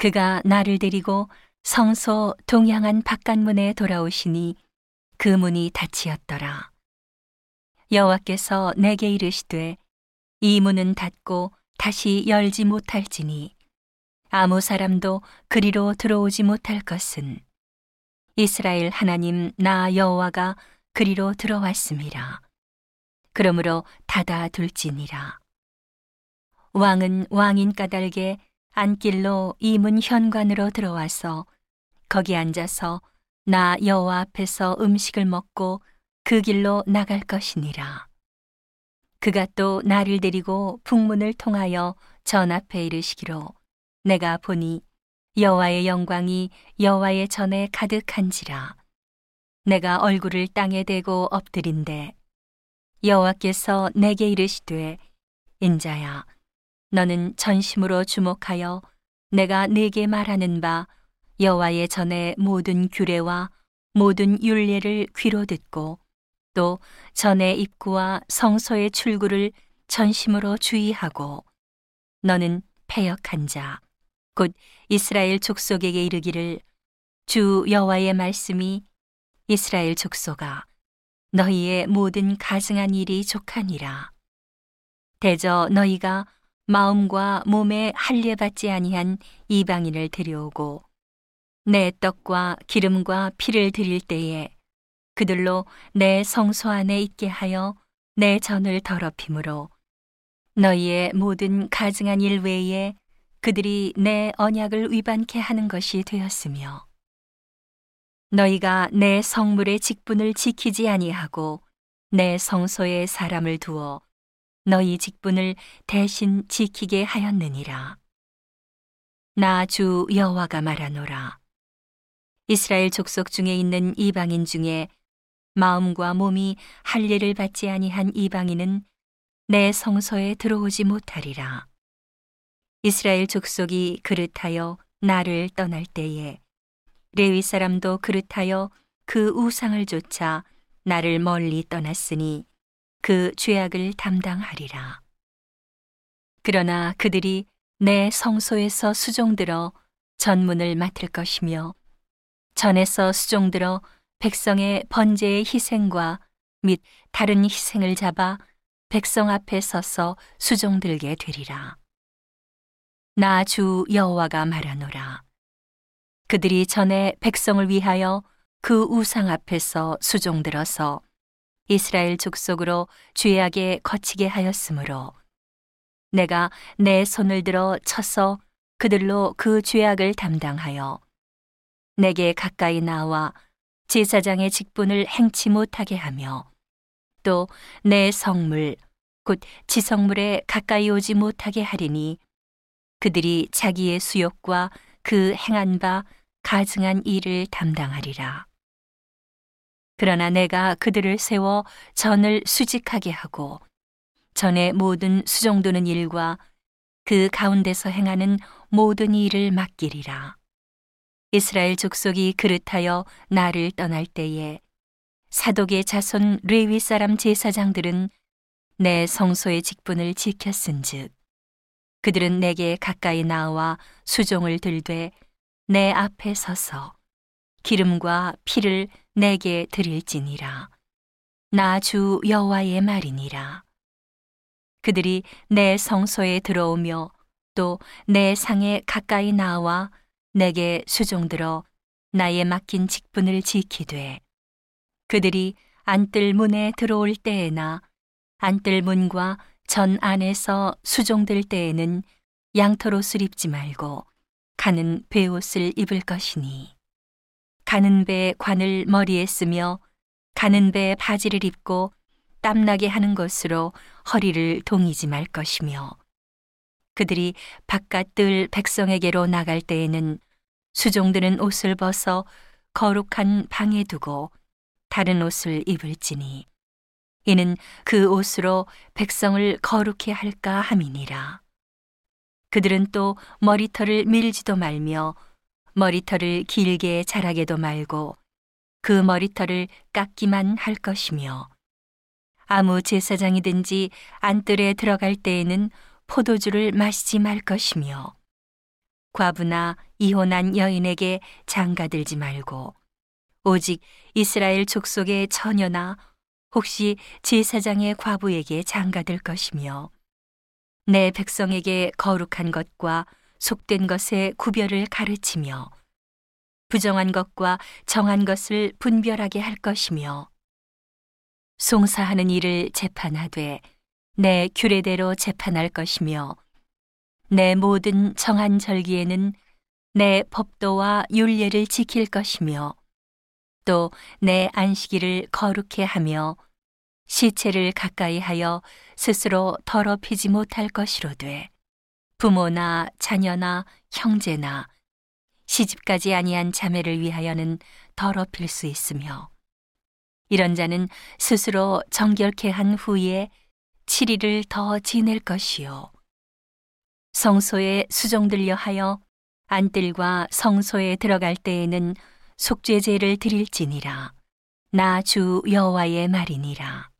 그가 나를 데리고 성소 동양한 바깥문에 돌아오시니 그 문이 닫히었더라. 여호와께서 내게 이르시되 이 문은 닫고 다시 열지 못할지니 아무 사람도 그리로 들어오지 못할 것은 이스라엘 하나님 나 여호와가 그리로 들어왔음이라. 그러므로 닫아 둘지니라. 왕은 왕인 까닭에 안길로 이문 현관으로 들어와서 거기 앉아서 나 여호와 앞에서 음식을 먹고 그 길로 나갈 것이니라. 그가 또 나를 데리고 북문을 통하여 전 앞에 이르시기로 내가 보니 여호와의 영광이 여호와의 전에 가득한지라. 내가 얼굴을 땅에 대고 엎드린데 여호와께서 내게 이르시되 인자야 너는 전심으로 주목하여 내가 네게 말하는 바 여호와의 전에 모든 규례와 모든 율례를 귀로 듣고 또 전의 입구와 성소의 출구를 전심으로 주의하고 너는 패역한 자 곧 이스라엘 족속에게 이르기를 주 여호와의 말씀이 이스라엘 족속아 너희의 모든 가증한 일이 족하니라. 대저 너희가 마음과 몸에 할례 받지 아니한 이방인을 데려오고 내 떡과 기름과 피를 드릴 때에 그들로 내 성소 안에 있게 하여 내 전을 더럽힘으로 너희의 모든 가증한 일 외에 그들이 내 언약을 위반케 하는 것이 되었으며 너희가 내 성물의 직분을 지키지 아니하고 내 성소에 사람을 두어 너희 직분을 대신 지키게 하였느니라. 나 주 여호와가 말하노라. 이스라엘 족속 중에 있는 이방인 중에 마음과 몸이 할례를 받지 아니한 이방인은 내 성소에 들어오지 못하리라. 이스라엘 족속이 그릇하여 나를 떠날 때에 레위 사람도 그릇하여 그 우상을 쫓아 나를 멀리 떠났으니 그 죄악을 담당하리라. 그러나 그들이 내 성소에서 수종들어 전문을 맡을 것이며 전에서 수종들어 백성의 번제의 희생과 및 다른 희생을 잡아 백성 앞에 서서 수종들게 되리라. 나 주 여호와가 말하노라. 그들이 전에 백성을 위하여 그 우상 앞에서 수종들어서 이스라엘 족속으로 죄악에 거치게 하였으므로 내가 내 손을 들어 쳐서 그들로 그 죄악을 담당하여 내게 가까이 나와 제사장의 직분을 행치 못하게 하며 또 내 성물 곧 지성물에 가까이 오지 못하게 하리니 그들이 자기의 수욕과 그 행한 바 가증한 일을 담당하리라. 그러나 내가 그들을 세워 전을 수직하게 하고 전의 모든 수종도는 일과 그 가운데서 행하는 모든 일을 맡기리라. 이스라엘 족속이 그릇하여 나를 떠날 때에 사독의 자손 레위 사람 제사장들은 내 성소의 직분을 지켰은즉 그들은 내게 가까이 나와 수종을 들되 내 앞에 서서 기름과 피를 내게 드릴지니라. 나 주 여호와의 말이니라. 그들이 내 성소에 들어오며 또 내 상에 가까이 나와 내게 수종들어 나의 맡긴 직분을 지키되 그들이 안뜰 문에 들어올 때에나 안뜰 문과 전 안에서 수종들 때에는 양털옷을 입지 말고 가는 베옷을 입을 것이니 가는 배 관을 머리에 쓰며 가는 배 바지를 입고 땀나게 하는 것으로 허리를 동이지 말 것이며 그들이 바깥들 백성에게로 나갈 때에는 수종드는 옷을 벗어 거룩한 방에 두고 다른 옷을 입을지니 이는 그 옷으로 백성을 거룩해 할까 함이니라. 그들은 또 머리털을 밀지도 말며 머리털을 길게 자라게도 말고 그 머리털을 깎기만 할 것이며 아무 제사장이든지 안뜰에 들어갈 때에는 포도주를 마시지 말 것이며 과부나 이혼한 여인에게 장가들지 말고 오직 이스라엘 족속의 처녀나 혹시 제사장의 과부에게 장가들 것이며 내 백성에게 거룩한 것과 속된 것의 구별을 가르치며 부정한 것과 정한 것을 분별하게 할 것이며 송사하는 일을 재판하되 내 규례대로 재판할 것이며 내 모든 정한 절기에는 내 법도와 율례를 지킬 것이며 또 내 안식일을 거룩해 하며 시체를 가까이 하여 스스로 더럽히지 못할 것이로되 부모나 자녀나 형제나 시집까지 아니한 자매를 위하여는 더럽힐 수 있으며 이런 자는 스스로 정결케 한 후에 7일을 더 지낼 것이요. 성소에 수종들려 하여 안뜰과 성소에 들어갈 때에는 속죄제를 드릴지니라. 나 주 여호와의 말이니라.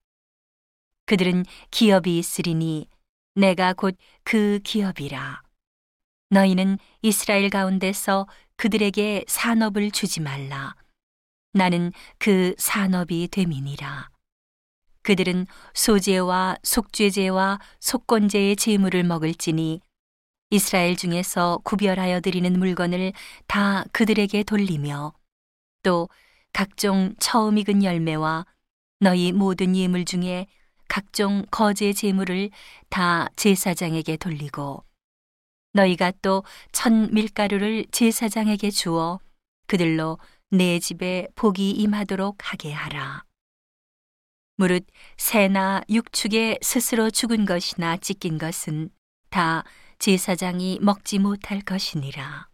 그들은 기업이 있으리니 내가 곧 그 기업이라. 너희는 이스라엘 가운데서 그들에게 산업을 주지 말라. 나는 그 산업이 됨이니라. 그들은 소제와 속죄제와 속건제의 제물을 먹을지니 이스라엘 중에서 구별하여 드리는 물건을 다 그들에게 돌리며 또 각종 처음 익은 열매와 너희 모든 예물 중에 각종 거제 제물을 다 제사장에게 돌리고 너희가 또 천 밀가루를 제사장에게 주어 그들로 내 집에 복이 임하도록 하게 하라. 무릇 새나 육축에 스스로 죽은 것이나 찢긴 것은 다 제사장이 먹지 못할 것이니라.